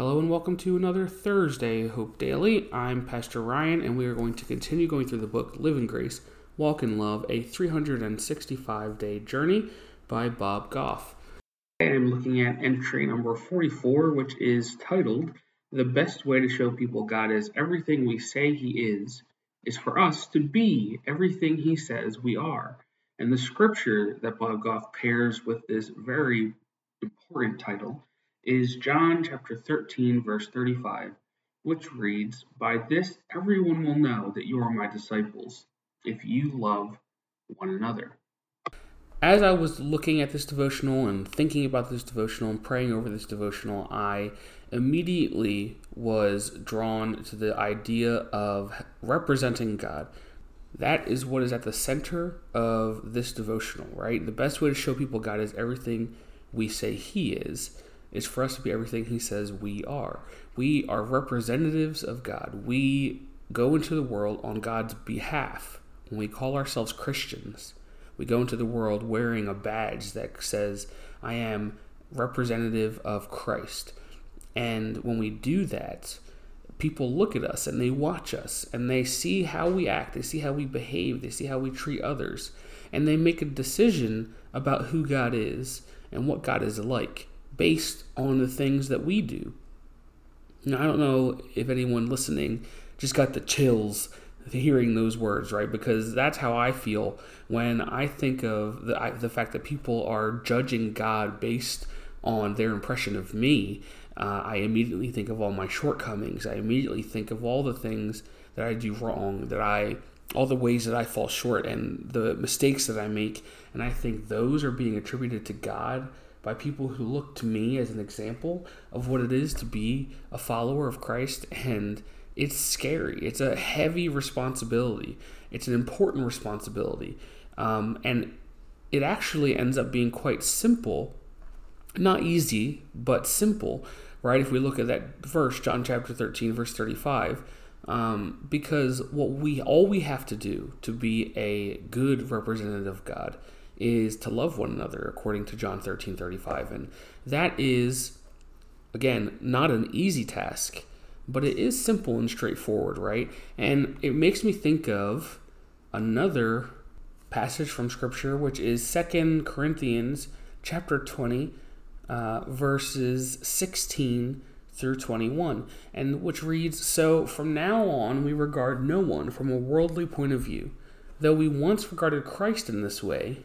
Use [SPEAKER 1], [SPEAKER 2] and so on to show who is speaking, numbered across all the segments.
[SPEAKER 1] Hello and welcome to another Thursday Hope Daily. I'm Pastor Ryan, and we are going to continue going through the book Live in Grace, Walk in Love, a 365 day journey by Bob Goff. I'm looking at entry number 44, which is titled The Best Way to Show People God is Everything We Say He Is, is for us to be everything He says we are. And the scripture that Bob Goff pairs with this very important title is John chapter 13, verse 35, which reads, By this everyone will know that you are my disciples, if you love one another. As I was looking at this devotional and thinking about this devotional and praying over this devotional, I immediately was drawn to the idea of representing God. That is what is at the center of this devotional, right? The best way to show people God is everything we say He is is for us to be everything He says we are. We are representatives of God. We go into the world on God's behalf. When we call ourselves Christians, we go into the world wearing a badge that says, I am representative of Christ. And when we do that, people look at us and they watch us and they see how we act, they see how we behave, they see how we treat others, and they make a decision about who God is and what God is like based on the things that we do. Now, I don't know if anyone listening just got the chills hearing those words, right? Because that's how I feel when I think of the, the fact that people are judging God based on their impression of me. Uh, I immediately think of all my shortcomings. I immediately think of all the things that I do wrong, that I, all the ways that I fall short, and the mistakes that I make. And I think those are being attributed to God by people who look to me as an example of what it is to be a follower of Christ. And it's scary. It's a heavy responsibility. It's an important responsibility. Um, and it actually ends up being quite simple. Not easy, but simple, right? If we look at that verse, John chapter 13, verse 35. Um, because what we all we have to do to be a good representative of God is to love one another according to John 13 35 and that is again not an easy task but it is simple and straightforward right? And it makes me think of another passage from scripture which is Second Corinthians chapter 20 uh, verses 16 through 21 and which reads so from now on we regard no one from a worldly point of view though we once regarded Christ in this way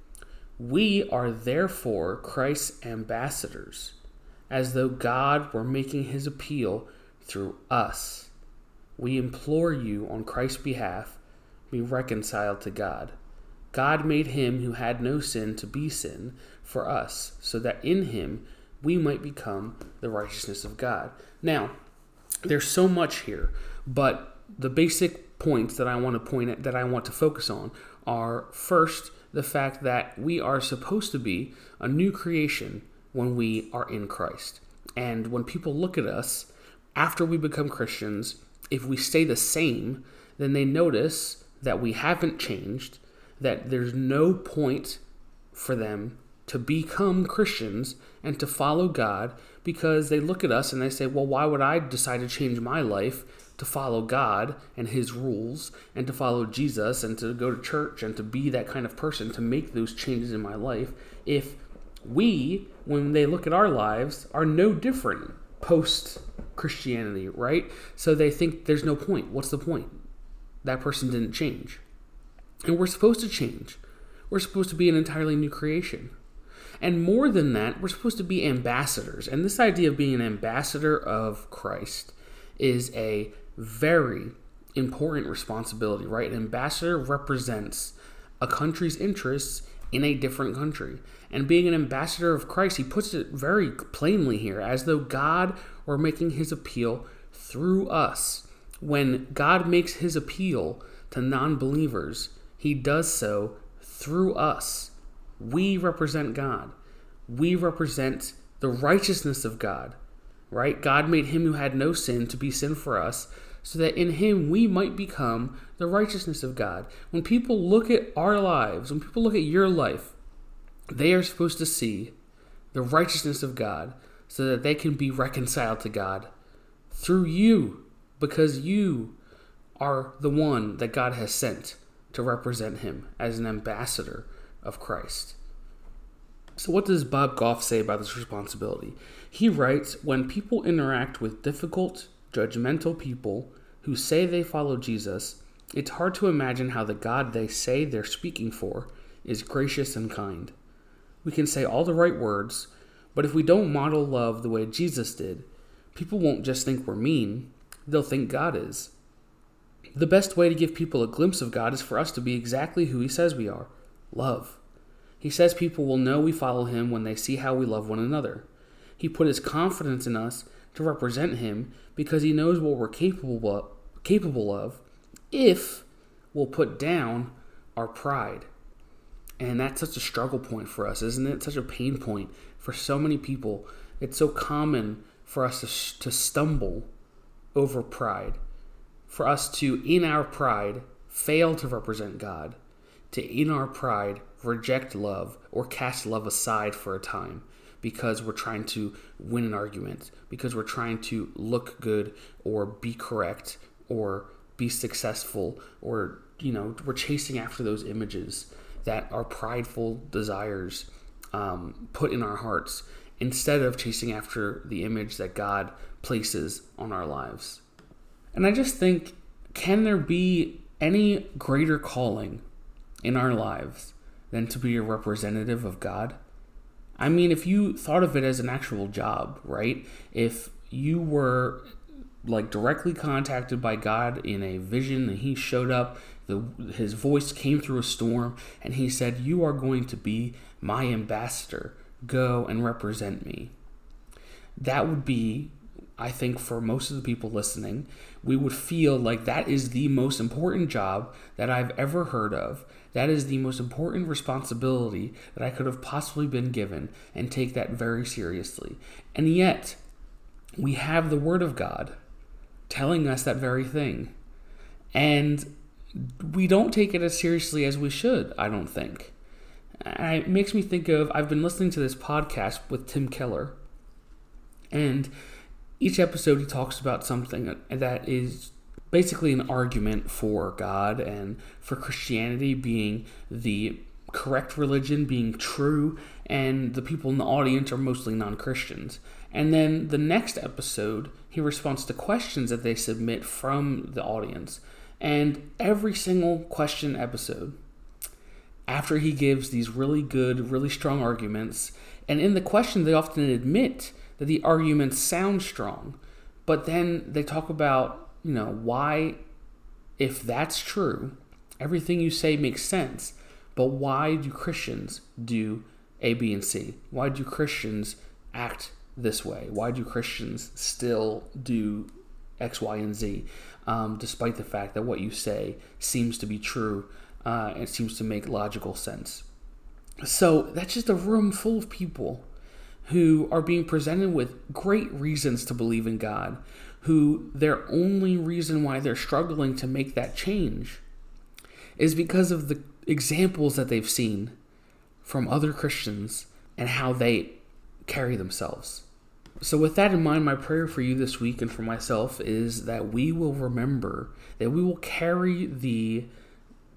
[SPEAKER 1] We are therefore Christ's ambassadors, as though God were making his appeal through us. We implore you on Christ's behalf, be reconciled to God. God made him who had no sin to be sin for us, so that in him we might become the righteousness of God. Now, there's so much here, but the basic points that I want to point at, that I want to focus on are first the fact that we are supposed to be a new creation when we are in Christ. And when people look at us after we become Christians, if we stay the same, then they notice that we haven't changed, that there's no point for them to become Christians and to follow God because they look at us and they say, well, why would I decide to change my life to follow God and His rules and to follow Jesus and to go to church and to be that kind of person to make those changes in my life if we, when they look at our lives, are no different post Christianity, right? So they think there's no point. What's the point? That person didn't change. And we're supposed to change. We're supposed to be an entirely new creation. And more than that, we're supposed to be ambassadors. And this idea of being an ambassador of Christ is a very important responsibility, right? An ambassador represents a country's interests in a different country. And being an ambassador of Christ, he puts it very plainly here as though God were making his appeal through us. When God makes his appeal to non believers, he does so through us. We represent God. We represent the righteousness of God, right? God made him who had no sin to be sin for us, so that in him we might become the righteousness of God. When people look at our lives, when people look at your life, they are supposed to see the righteousness of God so that they can be reconciled to God through you because you are the one that God has sent to represent him as an ambassador of Christ. So, what does Bob Goff say about this responsibility? He writes When people interact with difficult, judgmental people who say they follow Jesus, it's hard to imagine how the God they say they're speaking for is gracious and kind. We can say all the right words, but if we don't model love the way Jesus did, people won't just think we're mean, they'll think God is. The best way to give people a glimpse of God is for us to be exactly who He says we are love. He says people will know we follow him when they see how we love one another. He put his confidence in us to represent him because he knows what we're capable of, capable of if we'll put down our pride. And that's such a struggle point for us, isn't it? Such a pain point for so many people. It's so common for us to, to stumble over pride, for us to, in our pride, fail to represent God, to, in our pride, reject love or cast love aside for a time because we're trying to win an argument, because we're trying to look good or be correct or be successful or you know we're chasing after those images that our prideful desires um, put in our hearts instead of chasing after the image that God places on our lives. And I just think, can there be any greater calling in our lives than to be a representative of God? I mean, if you thought of it as an actual job, right? If you were like directly contacted by God in a vision and he showed up, the, his voice came through a storm and he said, You are going to be my ambassador. Go and represent me. That would be I think for most of the people listening, we would feel like that is the most important job that I've ever heard of. That is the most important responsibility that I could have possibly been given and take that very seriously. And yet, we have the Word of God telling us that very thing. And we don't take it as seriously as we should, I don't think. And it makes me think of I've been listening to this podcast with Tim Keller. And each episode he talks about something that is basically an argument for God and for Christianity being the correct religion, being true, and the people in the audience are mostly non Christians. And then the next episode, he responds to questions that they submit from the audience. And every single question episode, after he gives these really good, really strong arguments, and in the question, they often admit that the arguments sound strong, but then they talk about, you know, why, if that's true, everything you say makes sense, but why do Christians do A, B, and C? Why do Christians act this way? Why do Christians still do X, Y, and Z, um, despite the fact that what you say seems to be true uh, and seems to make logical sense? So that's just a room full of people who are being presented with great reasons to believe in God, who their only reason why they're struggling to make that change is because of the examples that they've seen from other Christians and how they carry themselves. So, with that in mind, my prayer for you this week and for myself is that we will remember that we will carry the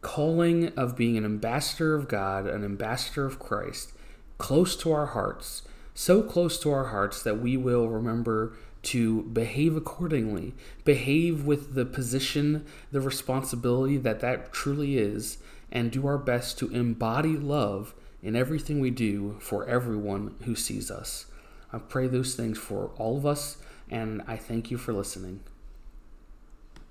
[SPEAKER 1] calling of being an ambassador of God, an ambassador of Christ, close to our hearts so close to our hearts that we will remember to behave accordingly, behave with the position, the responsibility that that truly is, and do our best to embody love in everything we do for everyone who sees us. I pray those things for all of us, and I thank you for listening.